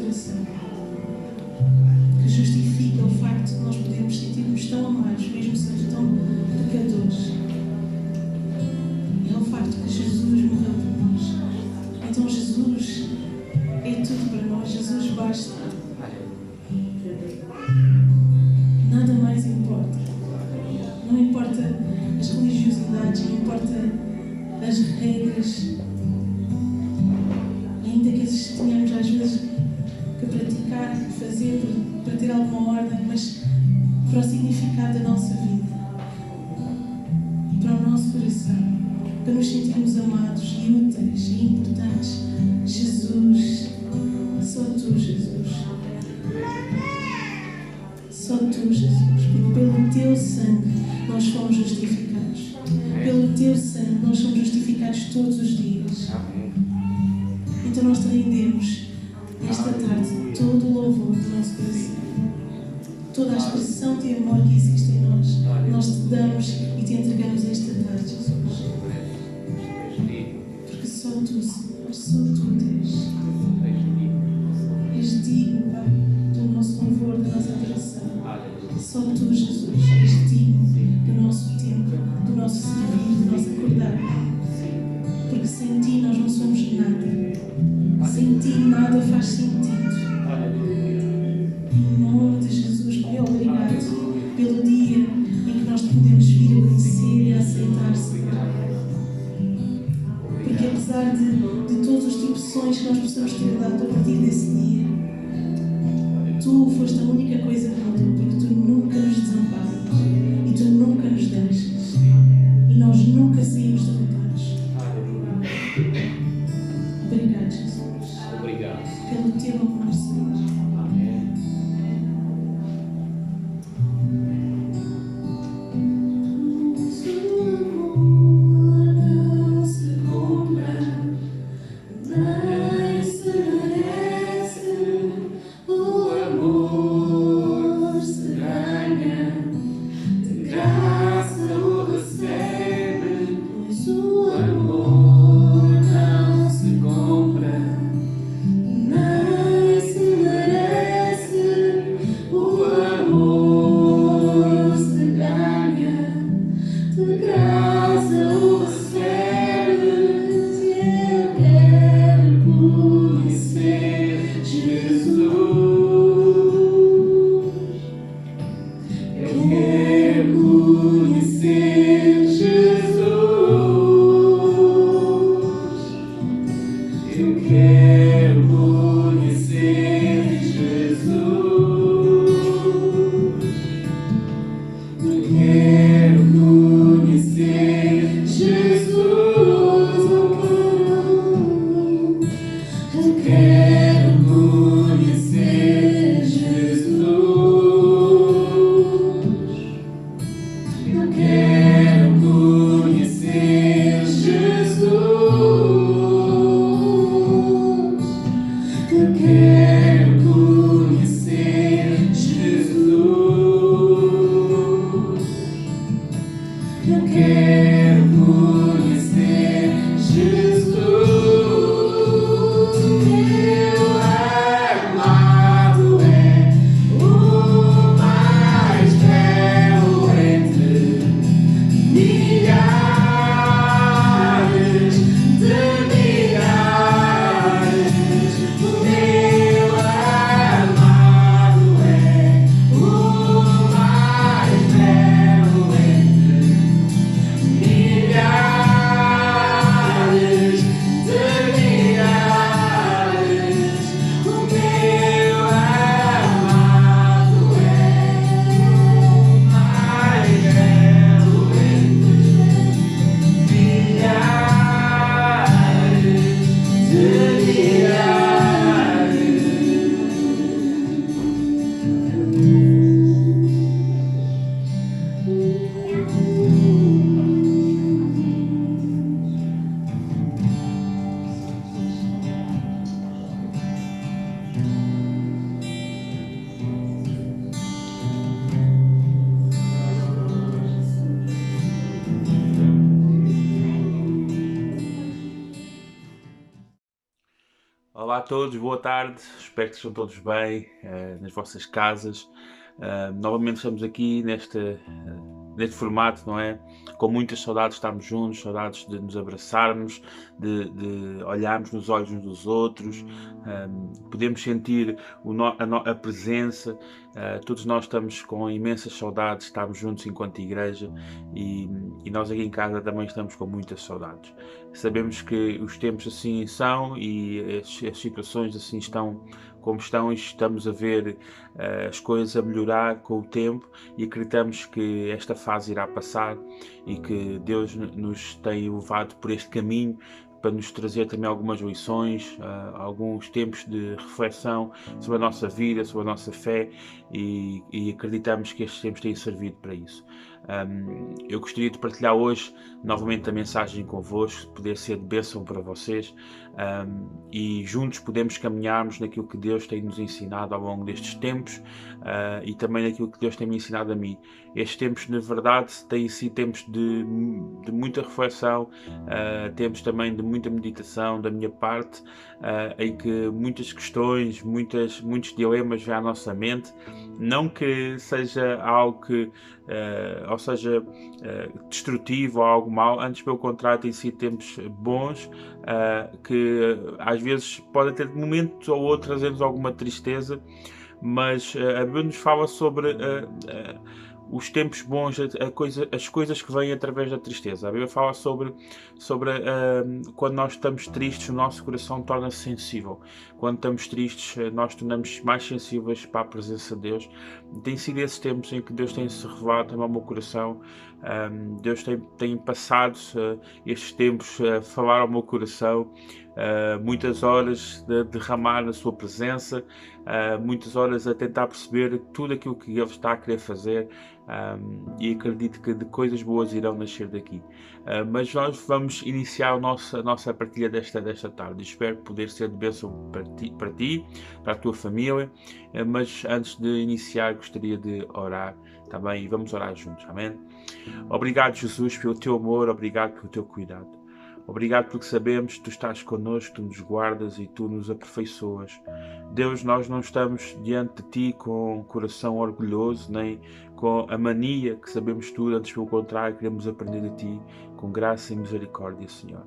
coração, que justifica o facto de nós podermos sentir-nos tão amados, mesmo sendo tão pecadores, é o facto que Jesus morreu por nós. Então Jesus é tudo para nós, Jesus basta. Nada mais importa. Não importa as religiosidades, não importa as regras, de amor que existe em nós, nós te damos e te entregamos esta tarde, Jesus. Porque só tu, Senhor, só tu, Deus, és digno, Pai, do nosso louvor, da nossa adoração. Só tu, Jesus, és digno do nosso tempo, do nosso servir, do nosso acordar. Porque sem ti nós não somos nada. Sem ti nada faz sentido. Em nome pelo dia em que nós podemos vir a conhecer e a aceitar, Senhor. Porque apesar de, de todos os tropeções que nós possamos ter dado a partir desse todos, boa tarde, espero que estejam todos bem uh, nas vossas casas. Uh, novamente estamos aqui neste, uh, neste formato, não é? Com muitas saudades de estarmos juntos, saudades de nos abraçarmos, de, de olharmos nos olhos uns dos outros, podemos sentir no, a, a, presença. Uh, todos nós estamos com imensas saudades, estamos juntos enquanto igreja e, e nós aqui em casa também estamos com muitas saudades. Sabemos que os tempos assim são e as, as situações assim estão como estão, estamos a ver uh, as coisas a melhorar com o tempo e acreditamos que esta fase irá passar e que Deus nos tem levado por este caminho para nos trazer também algumas lições, uh, alguns tempos de reflexão sobre a nossa vida, sobre a nossa fé e, e acreditamos que estes tempos têm servido para isso. Um, eu gostaria de partilhar hoje novamente a mensagem convosco, poder ser de bênção para vocês um, e juntos podemos caminharmos naquilo que Deus tem nos ensinado ao longo destes tempos uh, e também naquilo que Deus tem me ensinado a mim. Estes tempos, na verdade, têm sido tempos de, de muita reflexão, uh, tempos também de muita meditação da minha parte, uh, em que muitas questões, muitas, muitos dilemas vêm à nossa mente. Não que seja algo que, uh, ou seja, destrutivo ou algo mau, antes pelo contrário, têm sido tempos bons, que às vezes podem ter momentos ou outros trazendo alguma tristeza, mas a Bíblia nos fala sobre os tempos bons, a coisa, as coisas que vêm através da tristeza. A Bíblia fala sobre, sobre uh, quando nós estamos tristes, o nosso coração torna-se sensível. Quando estamos tristes, eh, nós tornamos mais sensíveis para a presença de Deus. Tem sido esses tempos em que Deus tem se revelado também ao meu coração. Um, Deus tem, tem passado uh, estes tempos a falar ao meu coração. Uh, muitas horas de derramar a sua presença, uh, muitas horas a tentar perceber tudo aquilo que Ele está a querer fazer um, e acredito que de coisas boas irão nascer daqui. Uh, mas nós vamos iniciar a nossa, a nossa partilha desta, desta tarde. Espero poder ser de bênção para ti, para, ti, para a tua família, mas antes de iniciar gostaria de orar também e vamos orar juntos, amém? Obrigado Jesus pelo teu amor, obrigado pelo teu cuidado. Obrigado porque sabemos que tu estás connosco, tu nos guardas e tu nos aperfeiçoas. Deus, nós não estamos diante de ti com um coração orgulhoso, nem com a mania que sabemos tudo, antes pelo contrário, queremos aprender de ti com graça e misericórdia, Senhor.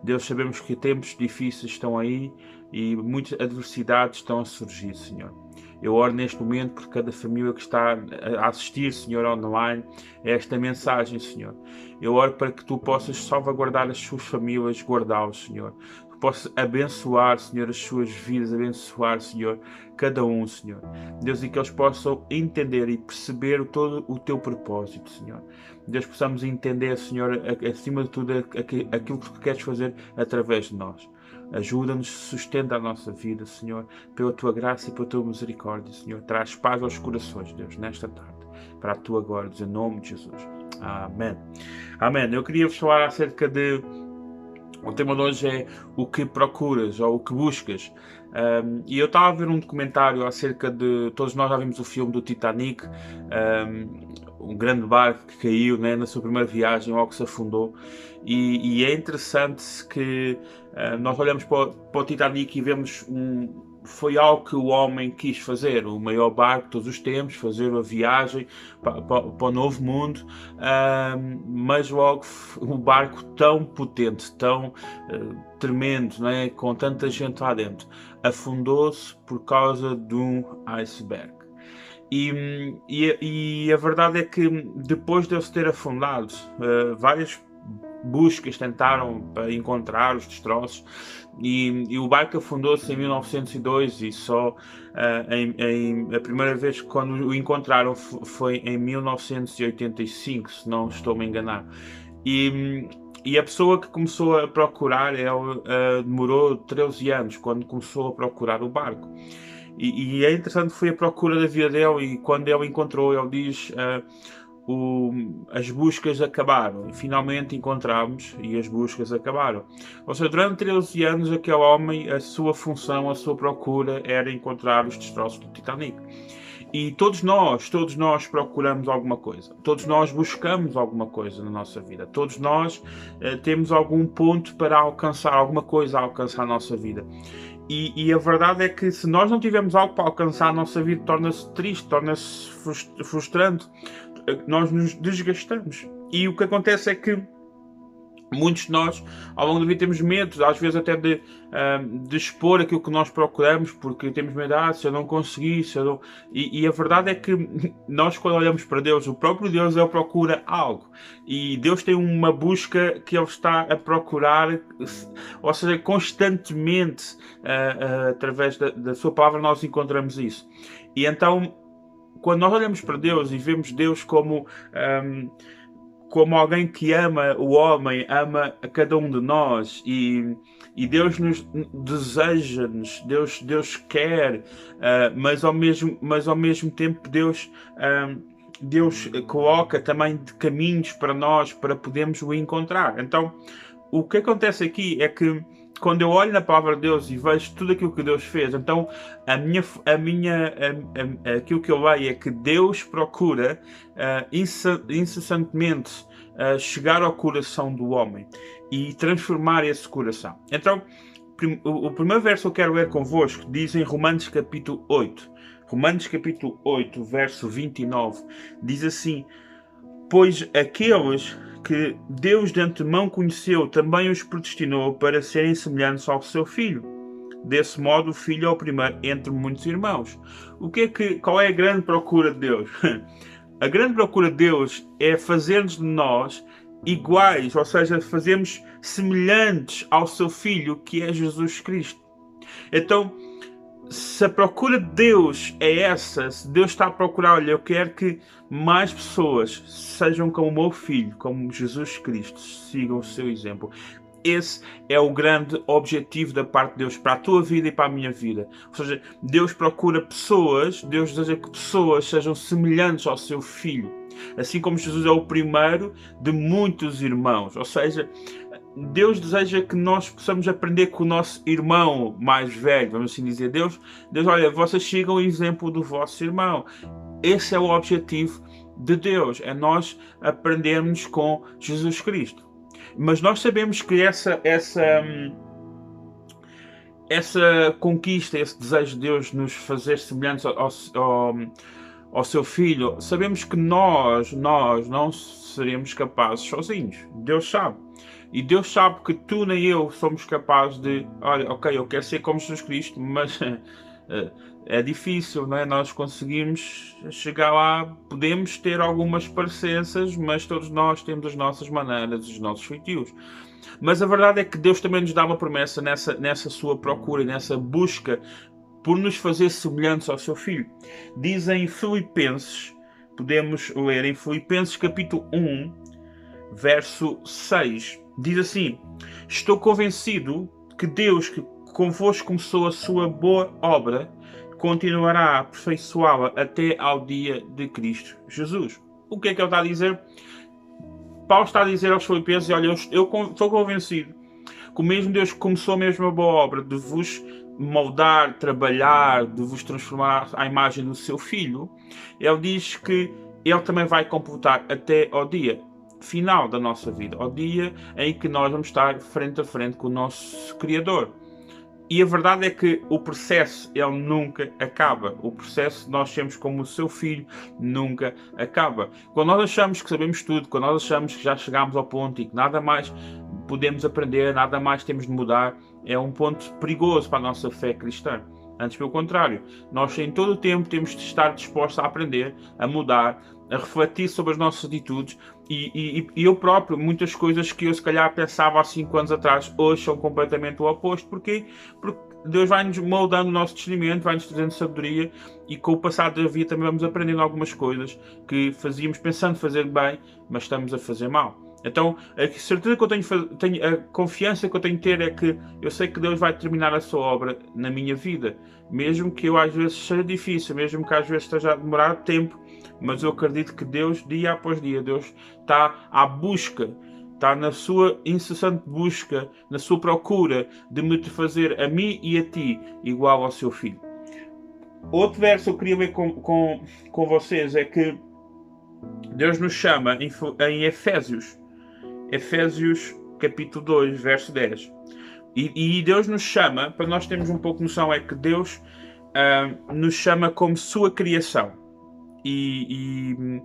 Deus, sabemos que tempos difíceis estão aí e muitas adversidades estão a surgir, Senhor. Eu oro neste momento por cada família que está a assistir, Senhor, online, a esta mensagem, Senhor. Eu oro para que tu possas salvaguardar as suas famílias, guardá-los, Senhor. Que possas abençoar, Senhor, as suas vidas, abençoar, Senhor, cada um, Senhor. Deus, e que eles possam entender e perceber todo o teu propósito, Senhor. Deus, possamos entender, Senhor, acima de tudo, aquilo que queres fazer através de nós. Ajuda-nos, sustenta a nossa vida, Senhor, pela tua graça e pela tua misericórdia, Senhor. Traz paz aos corações, Deus, nesta tarde, para a tua glória, em nome de Jesus. Amém. Amém. Eu queria vos falar acerca de. O tema de hoje é o que procuras ou o que buscas. Um, e eu estava a ver um documentário acerca de. Todos nós já vimos o filme do Titanic. Um, um grande barco que caiu né, na sua primeira viagem, logo se afundou. E, e é interessante que uh, nós olhamos para para o, Titanic e vemos um. Foi algo que o homem quis fazer, o maior barco de todos os tempos, fazer a viagem para, para, para o novo mundo, uh, mas logo o barco tão potente, tão uh, tremendo, né, com tanta gente lá dentro, afundou-se por causa de um iceberg. E, e, e, a verdade é que depois de ele se ter afundado, uh, várias buscas tentaram para encontrar os destroços e, e o barco afundou-se em 1902 e só uh, em, em, a primeira vez que quando o encontraram foi em 1985, se não estou me enganar. E, e a pessoa que começou a procurar, ela uh, demorou 13 anos quando começou a procurar o barco. E, e, é interessante foi a procura da vida dele e quando ele encontrou, ele diz uh, o, as buscas acabaram. Finalmente encontramos e as buscas acabaram. Ou seja, durante 13 anos aquele homem, a sua função, a sua procura era encontrar os destroços do Titanic. E todos nós, todos nós procuramos alguma coisa. Todos nós buscamos alguma coisa na nossa vida. Todos nós uh, temos algum ponto para alcançar, alguma coisa a alcançar a nossa vida. E, e, a verdade é que se nós não tivermos algo para alcançar, a nossa vida torna-se triste, torna-se frustrante, nós nos desgastamos. E o que acontece é que Muitos de nós, ao longo da vida, temos medo, às vezes até de, uh, de expor aquilo que nós procuramos, porque temos medo, ah, se eu não conseguir, se eu não... E, e, a verdade é que nós, quando olhamos para Deus, o próprio Deus, Ele procura algo. E Deus tem uma busca que Ele está a procurar, ou seja, constantemente, uh, uh, através da, da Sua palavra, nós encontramos isso. E então, quando nós olhamos para Deus e vemos Deus como. Um, como alguém que ama o homem, ama a cada um de nós e, e Deus nos deseja-nos, Deus, Deus quer, uh, mas, ao mesmo, mas ao mesmo tempo Deus, uh, Deus coloca também caminhos para nós para podermos o encontrar. Então, o que acontece aqui é que quando eu olho na palavra de Deus e vejo tudo aquilo que Deus fez, então a minha, a minha, a, a, aquilo que eu leio é que Deus procura uh, incessantemente uh, chegar ao coração do homem e transformar esse coração. Então, prim, o, o, primeiro verso que eu quero ler convosco diz em Romanos capítulo 8, Romanos capítulo 8, verso 29, diz assim: Pois aqueles que Deus de antemão conheceu, também os predestinou para serem semelhantes ao seu filho. Desse modo, o filho é o primeiro entre muitos irmãos. O que é que, qual é a grande procura de Deus? A grande procura de Deus é fazer-nos de nós iguais, ou seja, fazermos semelhantes ao seu filho, que é Jesus Cristo. Então, se a procura de Deus é essa, se Deus está a procurar, olha, eu quero que mais pessoas sejam como o meu filho, como Jesus Cristo, sigam o seu exemplo. Esse é o grande objetivo da parte de Deus para a tua vida e para a minha vida. Ou seja, Deus procura pessoas, Deus deseja que pessoas sejam semelhantes ao seu filho. Assim como Jesus é o primeiro de muitos irmãos. Ou seja, Deus deseja que nós possamos aprender com o nosso irmão mais velho, vamos assim dizer. Deus, Deus olha, vocês sigam o exemplo do vosso irmão. Esse é o objetivo de Deus, é nós aprendermos com Jesus Cristo. Mas nós sabemos que essa, essa, essa conquista, esse desejo de Deus nos fazer semelhantes ao, ao, ao seu filho, sabemos que nós, nós não seremos capazes sozinhos. Deus sabe. E Deus sabe que tu nem eu somos capazes de, olha, ok, eu quero ser como Jesus Cristo, mas é difícil, não é? Nós conseguimos chegar lá, podemos ter algumas parecenças, mas todos nós temos as nossas maneiras, os nossos feitios. Mas a verdade é que Deus também nos dá uma promessa nessa, nessa sua procura, nessa busca por nos fazer semelhantes ao seu Filho. Diz em Filipenses, podemos ler em Filipenses capítulo 1, verso 6 Diz assim: Estou convencido que Deus, que convosco começou a sua boa obra, continuará a aperfeiçoá-la até ao dia de Cristo Jesus. O que é que ele está a dizer? Paulo está a dizer aos Filipenses: Olha, eu estou convencido que o mesmo Deus que começou a mesma boa obra de vos moldar, trabalhar, de vos transformar à imagem do seu filho, ele diz que ele também vai completar até ao dia final da nossa vida, ao dia em que nós vamos estar frente a frente com o nosso Criador. E a verdade é que o processo ele nunca acaba. O processo nós temos como o seu filho nunca acaba. Quando nós achamos que sabemos tudo, quando nós achamos que já chegamos ao ponto e que nada mais podemos aprender, nada mais temos de mudar, é um ponto perigoso para a nossa fé cristã. Antes, pelo contrário, nós em todo o tempo temos de estar dispostos a aprender, a mudar, a refletir sobre as nossas atitudes e, e, e, eu próprio, muitas coisas que eu se calhar pensava há 5 anos atrás, hoje são completamente o oposto. Porquê? Porque Deus vai-nos moldando o nosso discernimento, vai-nos trazendo sabedoria e com o passado da vida também vamos aprendendo algumas coisas que fazíamos pensando fazer bem, mas estamos a fazer mal. Então, a certeza que eu tenho, tenho, a confiança que eu tenho de ter é que eu sei que Deus vai terminar a sua obra na minha vida, mesmo que eu às vezes seja difícil, mesmo que às vezes esteja a demorar tempo, mas eu acredito que Deus, dia após dia, Deus está à busca, está na sua incessante busca, na sua procura de me fazer a mim e a ti igual ao seu filho. Outro verso que eu queria ver com, com, com vocês é que Deus nos chama em, em Efésios, Efésios capítulo 2, verso 10. E, e, Deus nos chama, para nós termos um pouco de noção, é que Deus uh, nos chama como sua criação. E, e,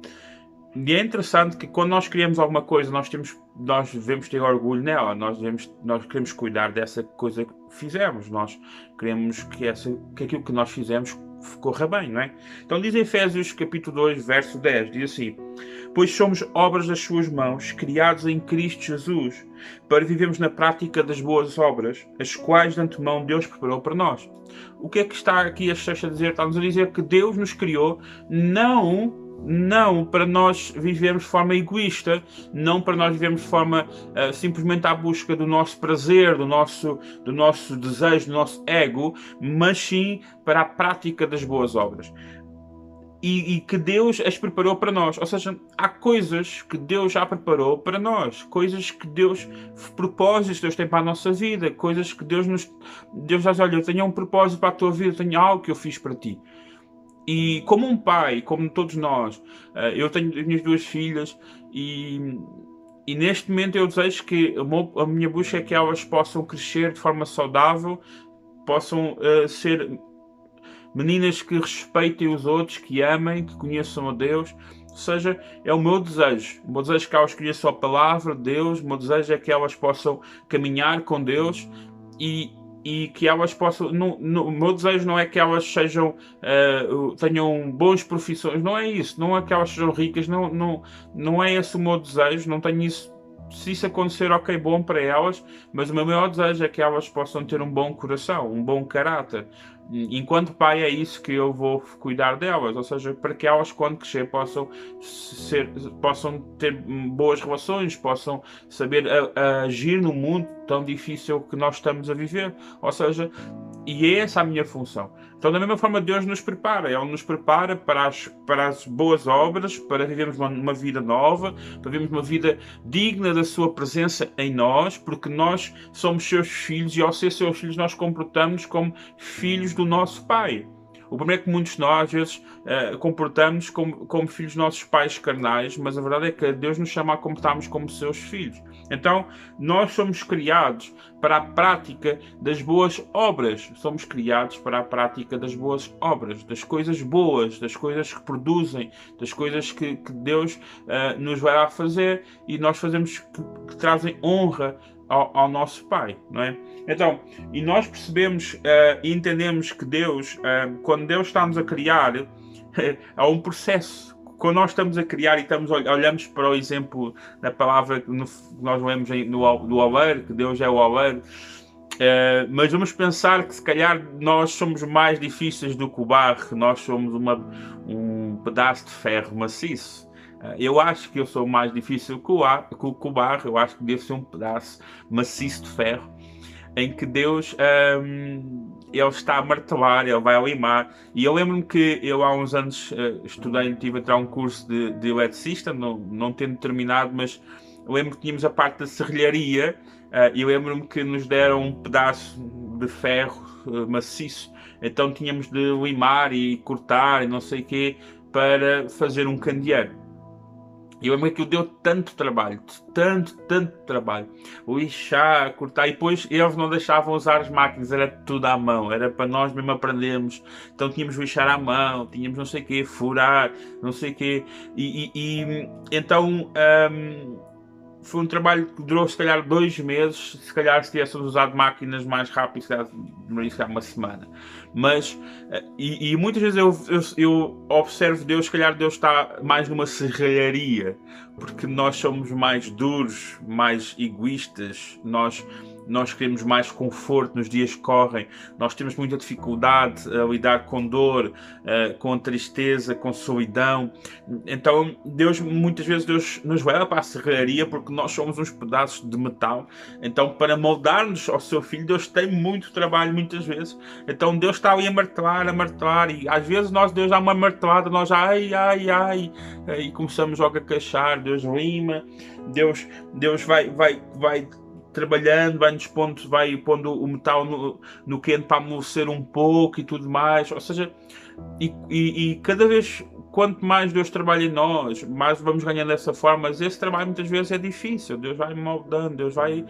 e, é interessante que quando nós criamos alguma coisa, nós temos, nós devemos ter orgulho nela, nós, devemos, nós queremos cuidar dessa coisa que fizemos, nós queremos que, essa, que aquilo que nós fizemos corra bem, não é? Então diz Efésios capítulo 2, verso 10, diz assim, Pois somos obras das suas mãos, criados em Cristo Jesus, para vivermos na prática das boas obras, as quais de antemão Deus preparou para nós. O que é que está aqui a a dizer? Está-nos a dizer que Deus nos criou não não para nós vivermos de forma egoísta, não para nós vivermos de forma uh, simplesmente à busca do nosso prazer, do nosso, do nosso desejo, do nosso ego, mas sim para a prática das boas obras. E, e, que Deus as preparou para nós. Ou seja, há coisas que Deus já preparou para nós, coisas que Deus, propósitos que Deus tem para a nossa vida, coisas que Deus nos. Deus já diz: Olha, eu tenho um propósito para a tua vida, tenho algo que eu fiz para ti. E como um pai, como todos nós, eh, eu tenho as minhas duas filhas e, e neste momento eu desejo que a minha busca é que elas possam crescer de forma saudável, possam uh, ser meninas que respeitem os outros, que amem, que conheçam a Deus. Ou seja, é o meu desejo. O meu desejo é que elas conheçam a palavra de Deus, o meu desejo é que elas possam caminhar com Deus e, e que elas possam. No, no, o meu desejo não é que elas sejam uh, tenham bons profissões, não é isso, não é que elas sejam ricas, não, não, não é esse o meu desejo, não tenho isso. Se isso acontecer, ok, bom para elas, mas o meu maior desejo é que elas possam ter um bom coração, um bom caráter, enquanto pai é isso que eu vou cuidar delas, ou seja, para que elas quando crescer possam ser, possam ter boas relações, possam saber a, a agir no mundo tão difícil que nós estamos a viver, ou seja, e é essa a minha função. Então, da mesma forma, Deus nos prepara. Ele nos prepara para as, para as boas obras, para vivermos uma, uma, vida nova, para vivermos uma vida digna da Sua presença em nós, porque nós somos seus filhos e, ao ser seus filhos, nós comportamos como filhos do nosso Pai. O problema é que muitos de nós, às vezes, uh, comportamos como, como filhos nossos pais carnais, mas a verdade é que Deus nos chama a comportarmos como seus filhos. Então, nós somos criados para a prática das boas obras. Somos criados para a prática das boas obras, das coisas boas, das coisas que produzem, das coisas que, que Deus uh, nos vai a fazer e nós fazemos que, que trazem honra ao, ao, nosso Pai, não é? Então, e nós percebemos uh, e entendemos que Deus, uh, quando Deus está-nos a criar, há um processo. Quando nós estamos a criar e estamos, olhamos para o exemplo da palavra que nós lemos no, no Oleiro, que Deus é o Oleiro, uh, mas vamos pensar que se calhar nós somos mais difíceis do que o barro, nós somos uma, um pedaço de ferro maciço. Eh, eu acho que eu sou mais difícil que o, barro, eu acho que devo ser um pedaço maciço de ferro em que Deus um, ehm, ele está a martelar, ele vai limar. E eu lembro-me que eu há uns anos uh, estudei, tive a tirar um curso de, de eletricista, não, não tendo terminado, mas lembro que tínhamos a parte da serralharia uh, e eu lembro-me que nos deram um pedaço de ferro uh, maciço, então tínhamos de limar e cortar e não sei o quê para fazer um candeeiro. E eu lembro que deu tanto trabalho, tanto, tanto trabalho. Lixar, cortar, e depois eles não deixavam usar as máquinas, era tudo à mão, era para nós mesmo aprendermos. Então tínhamos lixar à mão, tínhamos não sei o quê, furar, não sei o quê. E, e, e então um, foi um trabalho que durou se calhar dois meses. Se calhar se tivéssemos usado máquinas mais rápidas, se calhar uma semana. Mas, eh, e, e muitas vezes eu, eu, eu, observo Deus, se calhar Deus está mais numa serralharia, porque nós somos mais duros, mais egoístas, nós nós queremos mais conforto nos dias que correm, nós temos muita dificuldade a lidar com dor, uh, com tristeza, com solidão. Então, Deus, muitas vezes, Deus nos leva para a serraria porque nós somos uns pedaços de metal. Então, para moldar-nos ao seu filho, Deus tem muito trabalho, muitas vezes. Então, Deus está ali a martelar, a martelar, e às vezes nós, Deus dá uma martelada, nós, ai, ai, ai, e começamos logo a queixar, Deus lima, Deus, Deus vai, vai, vai trabalhando, vai-nos pondo, vai pondo o metal no, no quente para amolecer um pouco e tudo mais. Ou seja, e, e, e, cada vez quanto mais Deus trabalha em nós, mais vamos ganhando dessa forma, mas esse trabalho muitas vezes é difícil. Deus vai moldando, Deus vai,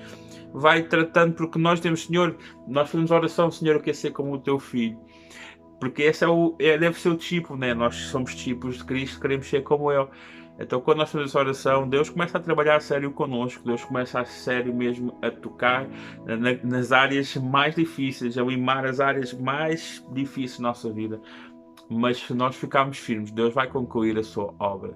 vai tratando, porque nós temos, Senhor, nós fazemos oração, Senhor, eu quero ser como o teu filho. Porque esse é o, é, deve ser o tipo, né? Nós somos tipos de Cristo, queremos ser como Ele. Então, quando nós fazemos essa oração, Deus começa a trabalhar a sério connosco, Deus começa a sério mesmo a tocar na, nas áreas mais difíceis, a limar as áreas mais difíceis da nossa vida. Mas se nós ficarmos firmes, Deus vai concluir a sua obra.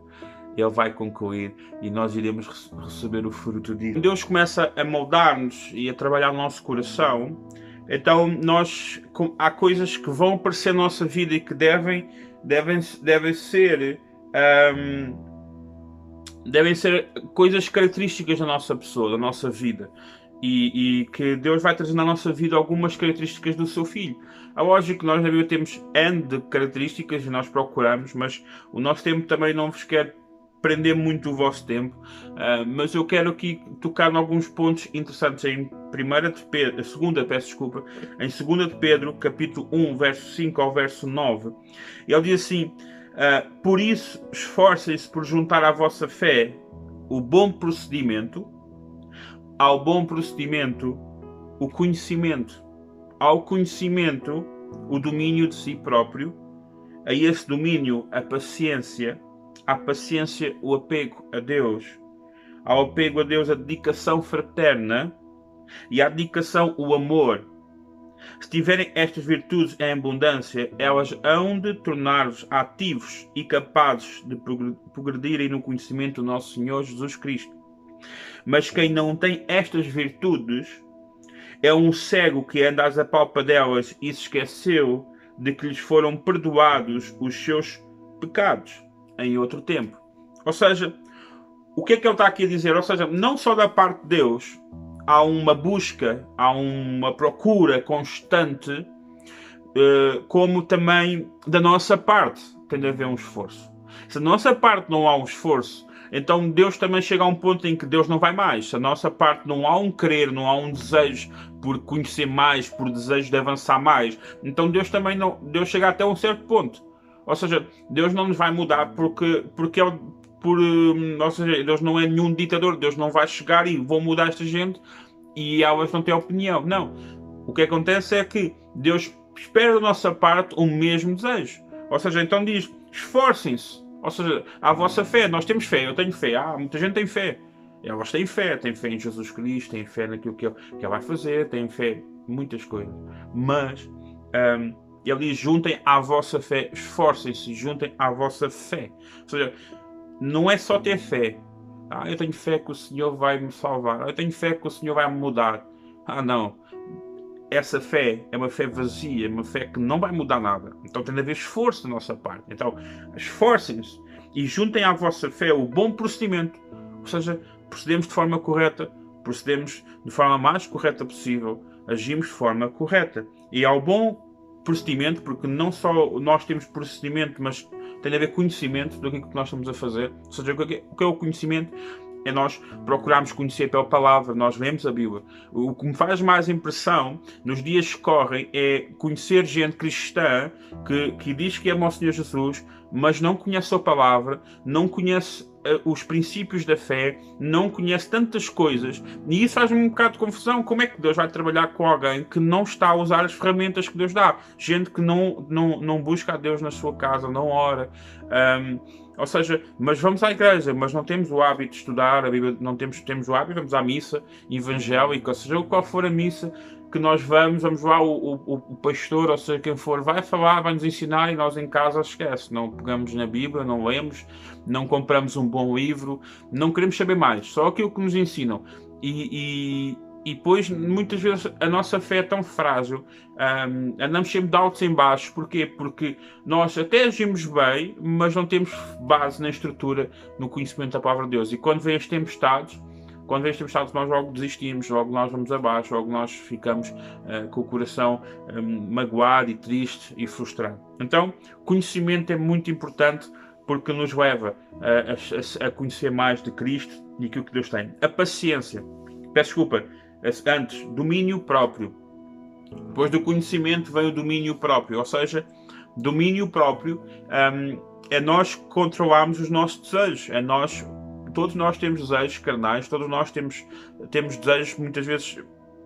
Ele vai concluir e nós iremos receber o fruto disso. Deus começa a moldar-nos e a trabalhar no nosso coração. Então, nós há coisas que vão aparecer na nossa vida e que devem, devem, devem ser. Um, devem ser coisas características da nossa pessoa, da nossa vida. E, e, que Deus vai trazer na nossa vida algumas características do seu filho. É lógico que nós na Bíblia temos N de características e nós procuramos, mas o nosso tempo também não vos quer prender muito o vosso tempo. Uh, mas eu quero aqui tocar em alguns pontos interessantes em 1 de Pedro, segunda, peço desculpa, em 2 de Pedro, capítulo 1, verso 5 ao verso 9. E ele diz assim: Uh, por isso, esforcem-se por juntar à vossa fé o bom procedimento, ao bom procedimento, o conhecimento, ao conhecimento, o domínio de si próprio, a esse domínio, a paciência, à paciência, o apego a Deus, ao apego a Deus, a dedicação fraterna. E à dedicação, o amor se tiverem estas virtudes em abundância, elas hão de tornar-vos ativos e capazes de progredirem no conhecimento do nosso Senhor Jesus Cristo. Mas quem não tem estas virtudes é um cego que anda às apalpa delas e se esqueceu de que lhes foram perdoados os seus pecados em outro tempo. Ou seja, o que é que ele está aqui a dizer? Ou seja, não só da parte de Deus, há uma busca, há uma procura constante, uh, como também da nossa parte tem de haver um esforço. Se da nossa parte não há um esforço, então Deus também chega a um ponto em que Deus não vai mais. Se a nossa parte não há um querer, não há um desejo por conhecer mais, por desejo de avançar mais, então Deus também não, Deus chega até um certo ponto. Ou seja, Deus não nos vai mudar porque, porque Ele por. Hum, ou seja, Deus não é nenhum ditador, Deus não vai chegar e vou mudar esta gente e elas não têm opinião. Não. O que acontece é que Deus espera da nossa parte o mesmo desejo. Ou seja, então diz: esforcem-se. Ou seja, a vossa fé, nós temos fé, eu tenho fé, ah, muita gente tem fé. Elas têm fé, têm fé em Jesus Cristo, têm fé naquilo que Ele, que ele vai fazer, têm fé em muitas coisas. Mas um, ele diz: juntem à vossa fé, esforcem-se, juntem à vossa fé. Ou seja, não é só ter fé. Ah, eu tenho fé que o Senhor vai me salvar. Eu tenho fé que o Senhor vai me mudar. Ah, não. Essa fé é uma fé vazia, uma fé que não vai mudar nada. Então tem de haver esforço da nossa parte. Então, esforcem-se e juntem à vossa fé o bom procedimento. Ou seja, procedemos de forma correta, procedemos de forma mais correta possível, agimos de forma correta. E ao bom procedimento, porque não só nós temos procedimento, mas tem a ver conhecimento do que nós estamos a fazer. Ou seja, o que é o conhecimento? É nós procurarmos conhecer pela palavra, nós lemos a Bíblia. O que me faz mais impressão nos dias que correm é conhecer gente cristã que, que diz que ama o Senhor Jesus, mas não conhece a palavra, não conhece os princípios da fé, não conhece tantas coisas, e isso faz-me um bocado de confusão. Como é que Deus vai trabalhar com alguém que não está a usar as ferramentas que Deus dá? Gente que não, não, não busca a Deus na sua casa, não ora. Um, ou seja, mas vamos à igreja, mas não temos o hábito de estudar a Bíblia, não temos, temos o hábito, vamos à missa evangélica, ou seja, qual for a missa, que nós vamos, vamos lá, o, o, o, pastor, ou seja, quem for, vai falar, vai nos ensinar e nós em casa esquece. Não pegamos na Bíblia, não lemos, não compramos um bom livro, não queremos saber mais, só aquilo que nos ensinam. E, e, e depois, muitas vezes, a nossa fé é tão frágil, um, andamos sempre de altos em baixos. Porquê? Porque nós até agimos bem, mas não temos base na estrutura, no conhecimento da palavra de Deus. E quando vem as tempestades, quando vem este estado, nós logo desistimos, logo nós vamos abaixo, logo nós ficamos uh, com o coração um, magoado e triste e frustrado. Então, conhecimento é muito importante porque nos leva a, a, a conhecer mais de Cristo e aquilo que Deus tem. A paciência. Peço desculpa, antes, domínio próprio. Depois do conhecimento vem o domínio próprio, ou seja, domínio próprio um, é nós controlarmos os nossos desejos, é nós, todos nós temos desejos carnais, todos nós temos, temos desejos muitas vezes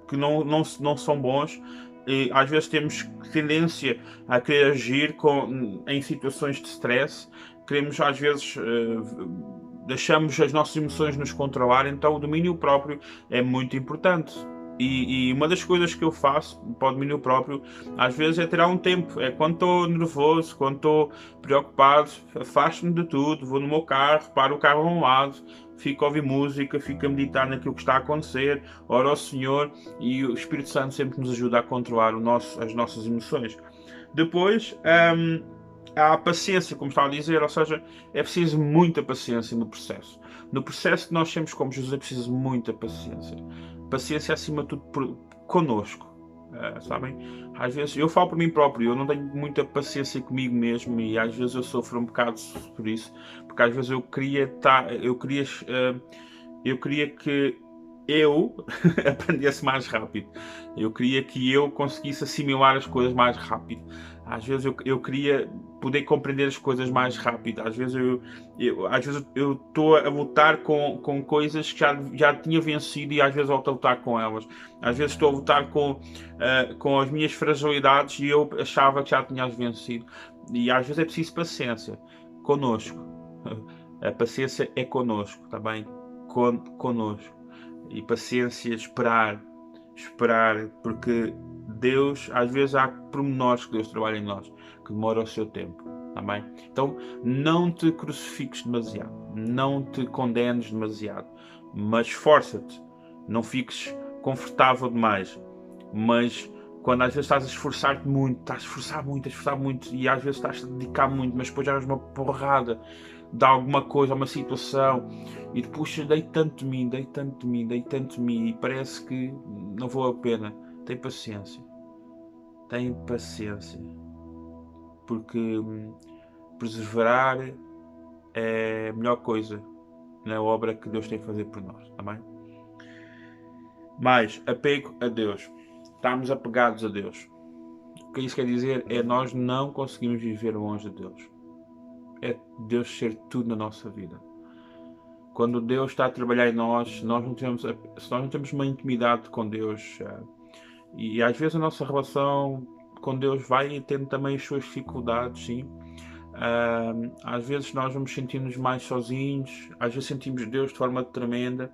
que não, não, não são bons, e às vezes temos tendência a querer agir com, em situações de stress, queremos às vezes uh, deixamos as nossas emoções nos controlar, então o domínio próprio é muito importante. E, e, uma das coisas que eu faço para o domínio próprio, às vezes, é tirar um tempo. É quando estou nervoso, quando estou preocupado, afasto-me de tudo, vou no meu carro, paro o carro a um lado, fico a ouvir música, fico a meditar naquilo que está a acontecer, oro ao Senhor e o Espírito Santo sempre nos ajuda a controlar o nosso, as nossas emoções. Depois, hum, há a paciência, como estava a dizer, ou seja, é preciso muita paciência no processo. No processo que nós temos como Jesus é preciso muita paciência. Paciência acima de tudo por, conosco. Uh, sabem? Às vezes eu falo por mim próprio, eu não tenho muita paciência comigo mesmo e às vezes eu sofro um bocado por isso, porque às vezes eu queria tá, eu queria uh, eu queria que eu aprendesse mais rápido. Eu queria que eu conseguisse assimilar as coisas mais rápido. Às vezes eu, eu queria poder compreender as coisas mais rápido. Às vezes eu, eu às vezes eu estou a lutar com, com coisas que já, já tinha vencido e às vezes volto a lutar com elas. Às vezes estou a lutar com, uh, com as minhas fragilidades e eu achava que já tinha as vencido. E às vezes é preciso paciência conosco. A paciência é conosco, está bem? Con, conosco e paciência, esperar, esperar, porque Deus, às vezes há pormenores que Deus trabalha em nós, que demora o seu tempo. Amém? Então, não te crucifiques demasiado, não te condenes demasiado, mas esforça-te, não fiques confortável demais, mas quando às vezes estás a esforçar-te muito, estás a esforçar muito, a esforçar muito e às vezes estás a dedicar muito, mas depois já és uma porrada de alguma coisa, uma situação, e depois dei tanto de mim, dei tanto de mim, dei tanto de mim, e parece que não vou a pena. Tem paciência. Tem paciência. Porque hum, perseverar é a melhor coisa na obra que Deus tem a fazer por nós, tá bem? Mais apego a Deus. Estamos apegados a Deus. O que isso quer dizer é nós não conseguimos viver longe de Deus é Deus ser tudo na nossa vida. Quando Deus está a trabalhar em nós, nós não temos, se nós não temos uma intimidade com Deus, eh, e às vezes a nossa relação com Deus vai tendo também as suas dificuldades, sim. Uh, às vezes nós vamos sentir-nos mais sozinhos, às vezes sentimos Deus de forma tremenda,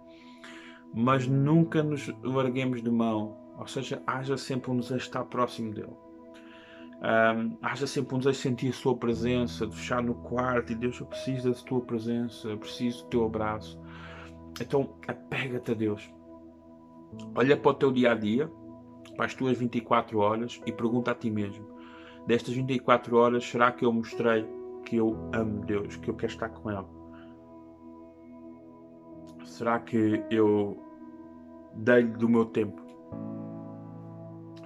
mas nunca nos larguemos de mão, ou seja, haja sempre um desejo de estar próximo dele. Um, haja sempre um desejo de sentir a sua presença, de fechar no quarto e Deus, eu preciso da tua presença, eu preciso do teu abraço. Então, apega-te a Deus. Olha para o teu dia a dia, para as tuas 24 horas e pergunta a ti mesmo: destas 24 horas, será que eu mostrei que eu amo Deus, que eu quero estar com Ele? Será que eu dei-lhe do meu tempo?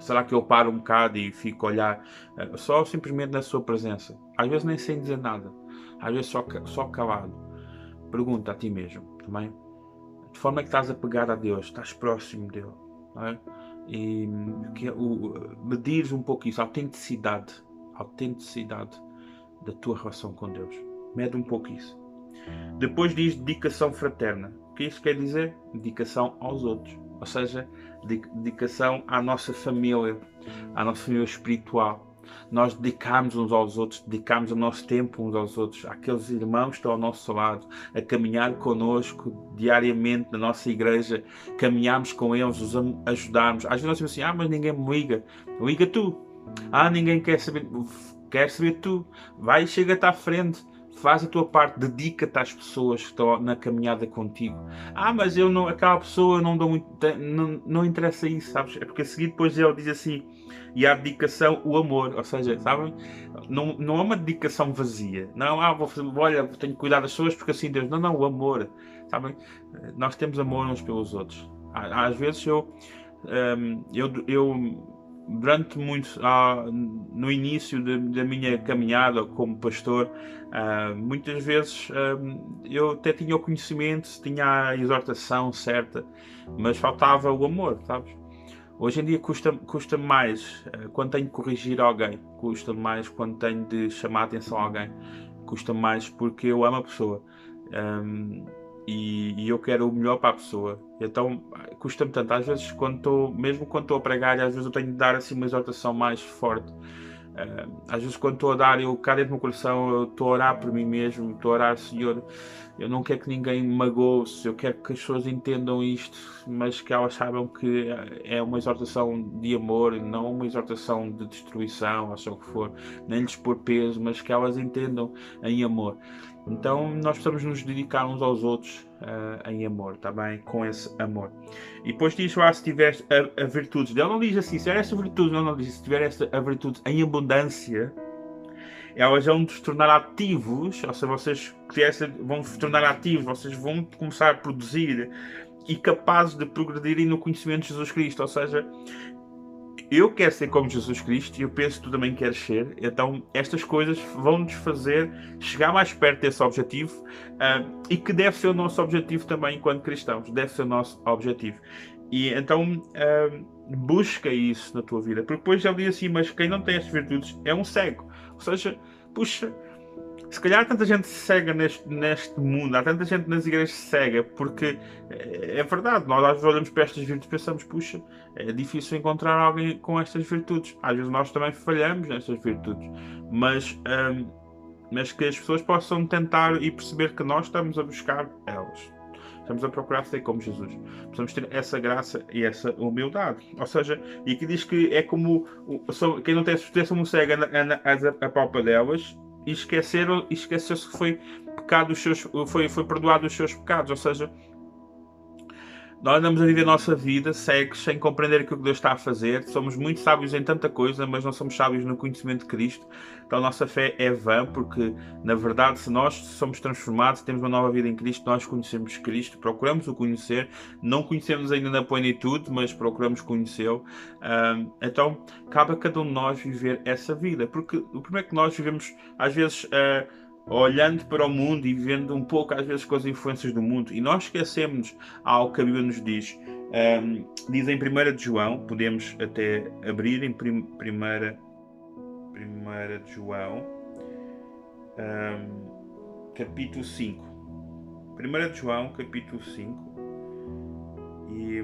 Será que eu paro um bocado e fico a olhar uh, só simplesmente na sua presença? Às vezes nem sem dizer nada, às vezes só, só calado. Pergunta a ti mesmo também. De forma que estás a pegar a Deus, estás próximo dele. É? E que, o, medires um pouco isso, a autenticidade, a autenticidade da tua relação com Deus. Mede um pouco isso. Depois diz dedicação fraterna. O que isso quer dizer? Dedicação aos outros. Ou seja, dedicação à nossa família, à nossa família espiritual. Nós dedicamos uns aos outros, dedicamos o nosso tempo uns aos outros, àqueles irmãos que estão ao nosso lado, a caminhar conosco diariamente na nossa igreja, caminhamos com eles, os ajudarmos. Às vezes nós dizemos assim: ah, mas ninguém me liga. Liga tu. Ah, ninguém quer saber. Quer saber tu. Vai chega-te à frente faz a tua parte, dedica-te às pessoas que estão na caminhada contigo. Ah, mas eu não, aquela pessoa não dou muito, não, não interessa isso, sabes? É porque a seguir depois ele diz assim, e a dedicação, o amor, ou seja, sabem? Não, não é uma dedicação vazia, não, ah, vou fazer, olha, tenho que cuidar das pessoas porque assim Deus, não, não, o amor, sabem? Nós temos amor uns pelos outros. Às vezes eu, hum, eu, eu durante muito ah, no início da minha caminhada como pastor ah, muitas vezes ah, eu até tinha o conhecimento tinha a exortação certa mas faltava o amor sabes hoje em dia custa custa mais quando tenho de corrigir alguém custa mais quando tenho de chamar a atenção a alguém custa mais porque eu amo a pessoa. Um, e, e, eu quero o melhor para a pessoa. Então custa-me tanto. Às vezes, quando estou, mesmo quando estou a pregar, às vezes eu tenho de dar assim uma exortação mais forte. Uh, às vezes, quando estou a dar, eu cá dentro do meu coração, eu estou a orar por mim mesmo, estou a orar, Senhor. Eu não quero que ninguém magoe-se, eu quero que as pessoas entendam isto, mas que elas saibam que é uma exortação de amor, não uma exortação de destruição, ou o que for, nem lhes pôr peso, mas que elas entendam em amor. Então nós precisamos nos dedicar uns aos outros uh, em amor, tá bem? Com esse amor. E depois diz lá se tiver a, a virtude. Ele não diz assim, se tiver essa virtude, não, não diz, se tiver essa a virtude em abundância, elas vão se tornar ativos, ou seja, vocês vão se tornar ativos, vocês vão começar a produzir e capazes de progredirem no conhecimento de Jesus Cristo. Ou seja, eu quero ser como Jesus Cristo e eu penso que tu também queres ser. Então, estas coisas vão nos fazer chegar mais perto desse objetivo uh, e que deve ser o nosso objetivo também enquanto cristãos. Deve ser o nosso objetivo. E então, uh, busca isso na tua vida. Porque depois ele diz assim: Mas quem não tem estas virtudes é um cego. Ou seja, puxa, se calhar tanta gente cega neste, neste mundo, há tanta gente nas igrejas cega, porque é, é verdade, nós às vezes olhamos para estas virtudes e pensamos, puxa, é difícil encontrar alguém com estas virtudes. Às vezes nós também falhamos nestas virtudes, mas, hum, mas que as pessoas possam tentar e perceber que nós estamos a buscar elas. Estamos a procurar ser como Jesus. Precisamos ter essa graça e essa humildade. Ou seja, e aqui diz que é como quem não tem certeza como cega a, a palpa delas e esqueceram esqueceu-se que foi pecado os seus foi foi perdoado os seus pecados ou seja nós andamos a viver a nossa vida cegos, sem compreender aquilo que Deus está a fazer. Somos muito sábios em tanta coisa, mas não somos sábios no conhecimento de Cristo. Então a nossa fé é vã, porque na verdade, se nós somos transformados, temos uma nova vida em Cristo, nós conhecemos Cristo, procuramos o conhecer. Não conhecemos ainda na plenitude, mas procuramos conhecê-lo. então cabe a cada um de nós viver essa vida, porque o primeiro que nós vivemos, às vezes. Olhando para o mundo e vendo um pouco, às vezes, com as influências do mundo. E nós esquecemos algo que a Bíblia nos diz. Um, diz em 1 de João, podemos até abrir em 1 primeira, primeira de João, um, capítulo 5. 1 de João, capítulo 5. E.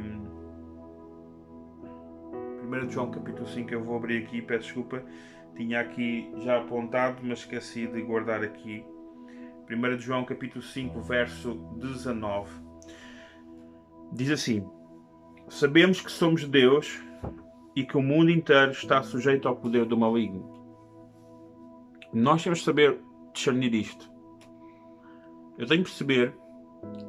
1 de João, capítulo 5, eu vou abrir aqui, peço desculpa tinha aqui já apontado, mas esqueci de guardar aqui. 1 João capítulo 5, verso 19. Diz assim: Sabemos que somos de Deus e que o mundo inteiro está sujeito ao poder do maligno. Nós temos de saber discernir isto. Eu tenho que perceber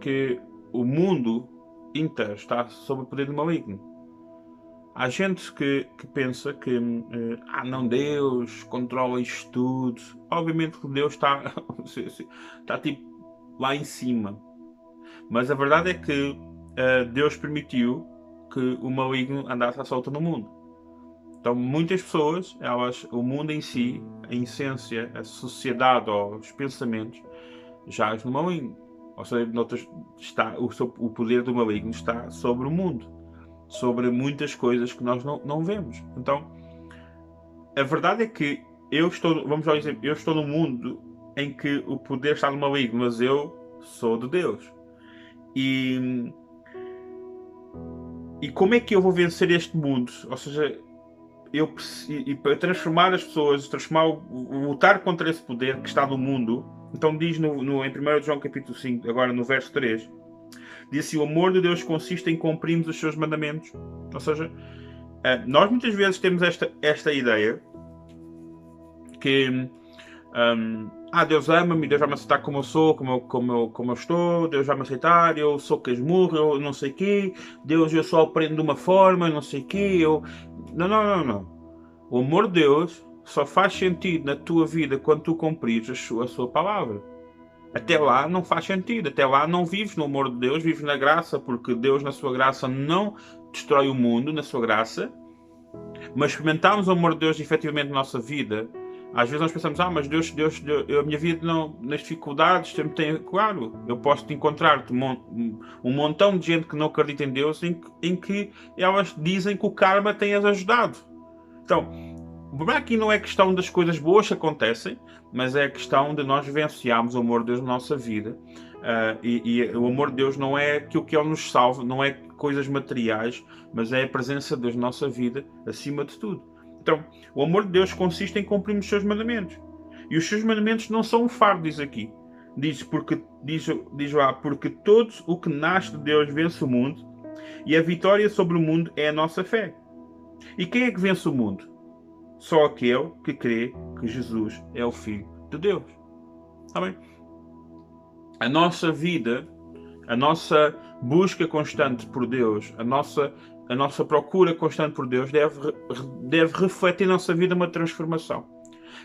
que o mundo inteiro está sob o poder do maligno. Há gente que, que pensa que uh, ah, não, Deus controla isto tudo. Obviamente que Deus está, está tipo lá em cima. Mas a verdade é que uh, Deus permitiu que o maligno andasse à solta no mundo. Então muitas pessoas, elas, o mundo em si, a essência, a sociedade ou os pensamentos, já no maligno. Ou seja, está, o, o poder do maligno está sobre o mundo sobre muitas coisas que nós não, não vemos. Então, a verdade é que eu estou, vamos ao exemplo, eu estou num mundo em que o poder está no maligno, mas eu sou de Deus. E, e como é que eu vou vencer este mundo? Ou seja, eu e para transformar as pessoas, transformar, lutar contra esse poder que está no mundo. Então diz no, no, em 1 João capítulo 5, agora no verso 3, Diz assim: o amor de Deus consiste em cumprirmos os seus mandamentos. Ou seja, eh, nós muitas vezes temos esta, esta ideia que um, ah, Deus ama-me, Deus vai me aceitar como eu sou, como eu, como, eu, como eu estou, Deus vai me aceitar, eu sou casmurro, eu não sei o quê, Deus eu só aprendo de uma forma, não sei o quê, eu... Não, não, não, não. O amor de Deus só faz sentido na tua vida quando tu cumprires a sua, a sua palavra. Até lá não faz sentido, até lá não vives no amor de Deus, vives na graça, porque Deus, na sua graça, não destrói o mundo, na sua graça, mas experimentamos o amor de Deus efetivamente na nossa vida. Às vezes nós pensamos, ah, mas Deus, Deus, Deus eu, a minha vida não, nas dificuldades sempre tem. Claro, eu posso te encontrar um, um montão de gente que não acredita em Deus em, em que elas dizem que o karma tem as ajudado. Então, aqui não é questão das coisas boas que acontecem, mas é a questão de nós vivenciarmos o amor de Deus na nossa vida. Uh, e, e, o amor de Deus não é aquilo que Ele nos salva, não é coisas materiais, mas é a presença de Deus na nossa vida acima de tudo. Então, o amor de Deus consiste em cumprir os seus mandamentos. E os seus mandamentos não são um fardo, diz aqui. Diz, porque, diz, diz lá, porque todo o que nasce de Deus vence o mundo, e a vitória sobre o mundo é a nossa fé. E quem é que vence o mundo? Só aquele que crê que Jesus é o Filho de Deus. Está A nossa vida, a nossa busca constante por Deus, a nossa, a nossa procura constante por Deus deve, deve refletir na nossa vida uma transformação.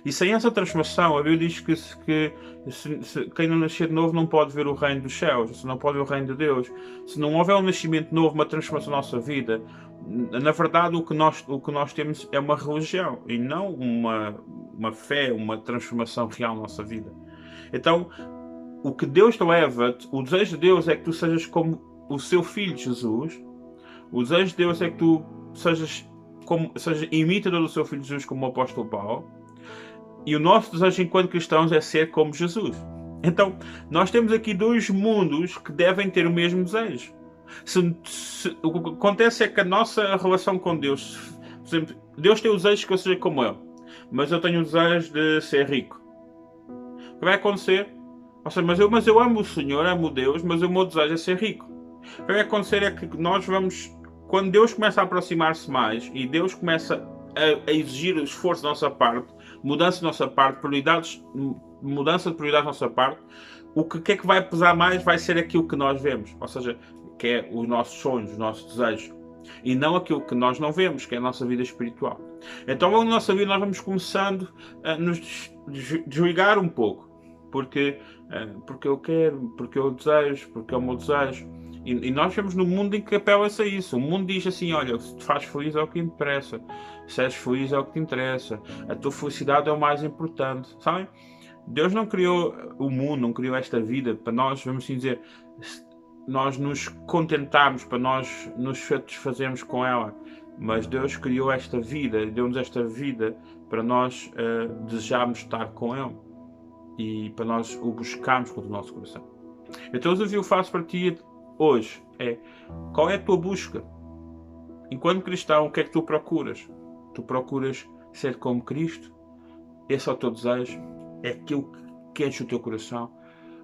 E sem essa transformação, a Bíblia diz que, que se, se, quem não nascer de novo não pode ver o reino dos céus, se não pode ver o reino de Deus. Se não houver um nascimento novo, uma transformação na nossa vida, na verdade o que nós, o que nós temos é uma religião e não uma, uma fé, uma transformação real na nossa vida. Então, o que Deus te leva, o desejo de Deus é que tu sejas como o seu filho Jesus. O desejo de Deus é que tu sejas como seja imitador do seu filho Jesus como o apóstolo Paulo. E o nosso desejo enquanto cristãos é ser como Jesus. Então, nós temos aqui dois mundos que devem ter o mesmo desejo. Se, se, o que acontece é que a nossa relação com Deus, por exemplo, Deus tem o desejo que eu seja como Ele, mas eu tenho o desejo de ser rico. O que vai acontecer? Ou seja, mas eu, mas eu amo o Senhor, amo Deus, mas o meu desejo é ser rico. O que vai acontecer é que nós vamos, quando Deus começa a aproximar-se mais e Deus começa a, a exigir esforço da nossa parte, mudança da nossa parte, prioridades, mudança de prioridades da nossa parte, o que, que, é que vai pesar mais vai ser aquilo que nós vemos, ou seja, que é os nossos sonhos, os nossos desejos, e não aquilo que nós não vemos, que é a nossa vida espiritual. Então, da nossa vida, nós vamos começando a nos desligar um pouco, porque, eh, porque eu quero, porque eu desejo, porque é o meu desejo. E, e nós vemos no mundo em que apela-se a isso. O mundo diz assim: olha, se te faz feliz é o que interessa, se és feliz é o que te interessa, a tua felicidade é o mais importante, sabem? Deus não criou o mundo, não criou esta vida para nós, vamos assim dizer, nós nos contentarmos, para nós nos satisfazermos com ela. Mas Deus criou esta vida, deu-nos esta vida para nós uh, desejarmos estar com Ele e para nós o buscarmos com o nosso coração. Então o desafio faço para ti hoje é qual é a tua busca? Enquanto cristão, o que é que tu procuras? Tu procuras ser como Cristo? Esse é o teu desejo? É aquilo que enche o teu coração?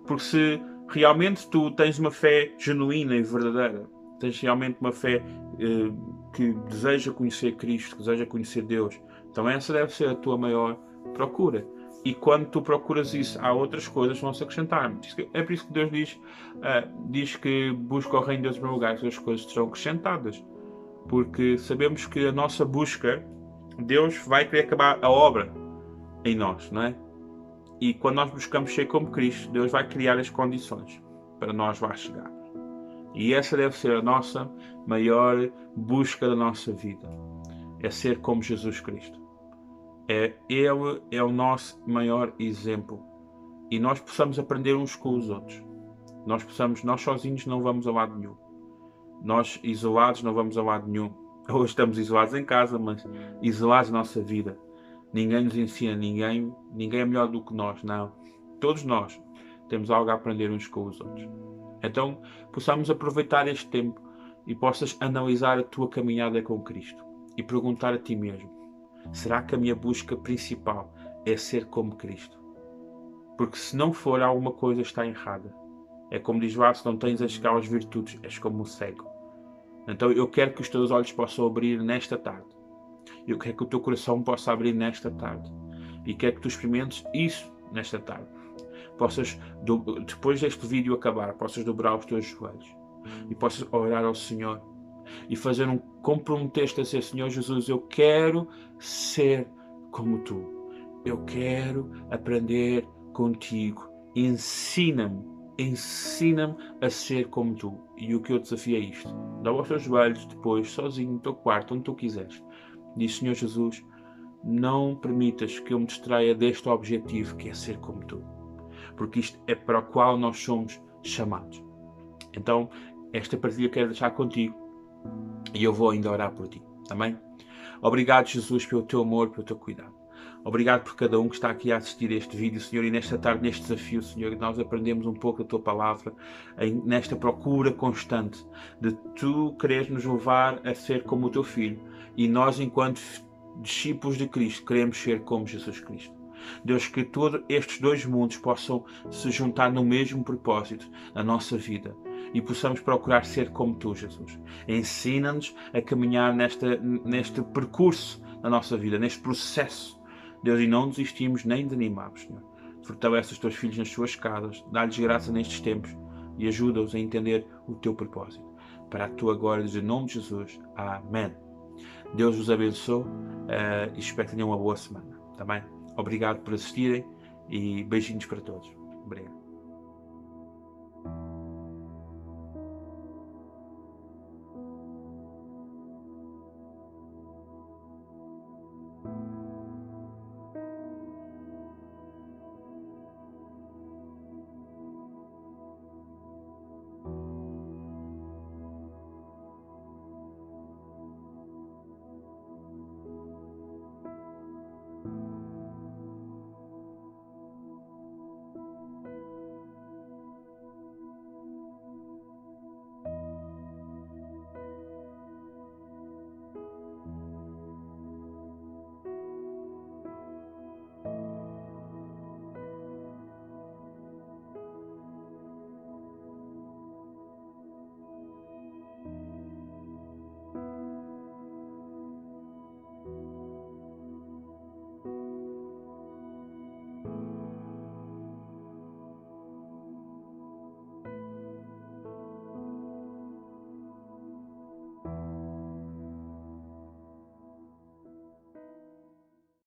Porque se realmente tu tens uma fé genuína e verdadeira, tens realmente uma fé eh, que deseja conhecer Cristo, que deseja conhecer Deus, então essa deve ser a tua maior procura. E quando tu procuras isso, há outras coisas que vão se acrescentar. É por isso que Deus diz, uh, diz que busca o reino de Deus em primeiro lugar, que as coisas serão acrescentadas. Porque sabemos que a nossa busca, Deus vai querer acabar a obra em nós, não é? E quando nós buscamos ser como Cristo, Deus vai criar as condições para nós lá chegar. E essa deve ser a nossa maior busca da nossa vida. É ser como Jesus Cristo. É, ele é o nosso maior exemplo. E nós possamos aprender uns com os outros. Nós possamos, nós sozinhos não vamos a lado nenhum. Nós isolados não vamos a lado nenhum. Hoje estamos isolados em casa, mas isolados na nossa vida Ninguém nos ensina, ninguém, ninguém é melhor do que nós, não. Todos nós temos algo a aprender uns com os outros. Então, possamos aproveitar este tempo e possas analisar a tua caminhada com Cristo e perguntar a ti mesmo: será que a minha busca principal é ser como Cristo? Porque se não for, alguma coisa está errada. É como diz lá: se não tens as aquelas virtudes, és como um cego. Então eu quero que os teus olhos possam abrir nesta tarde eu quero que o teu coração possa abrir nesta tarde. E quero que tu experimentes isso nesta tarde. Possas, depois deste vídeo acabar, possas dobrar os teus joelhos e possas orar ao Senhor e fazer um comprometer-te a ser Senhor Jesus, eu quero ser como tu. Eu quero aprender contigo. Ensina-me, ensina-me a ser como tu. E o que eu desafio é isto. Dá os teus joelhos depois, sozinho, no teu quarto, onde tu quiseres. Diz Senhor Jesus, não permitas que eu me distraia deste objetivo que é ser como tu, porque isto é para o qual nós somos chamados. Então, esta partilha quero deixar contigo e eu vou ainda orar por ti, também. Obrigado, Jesus, pelo teu amor, pelo teu cuidado. Obrigado por cada um que está aqui a assistir este vídeo, Senhor, e nesta tarde, neste desafio, Senhor, nós aprendemos um pouco da tua palavra, nesta procura constante de tu quereres nos levar a ser como o teu filho, e nós, enquanto discípulos de Cristo, queremos ser como Jesus Cristo. Deus, que todos estes dois mundos possam se juntar no mesmo propósito na nossa vida e possamos procurar ser como tu, Jesus. Ensina-nos a caminhar nesta, neste percurso na nossa vida, neste processo. Deus, e não desistimos nem desanimamos, Senhor. Fortalece os teus filhos nas suas casas, dá-lhes graça nestes tempos e ajuda-os a entender o teu propósito. Para a tua glória, em nome de Jesus. Amém. Deus os abençoe uh, e espero que tenham uma boa semana. Tá bem? Obrigado por assistirem e beijinhos para todos. Obrigado.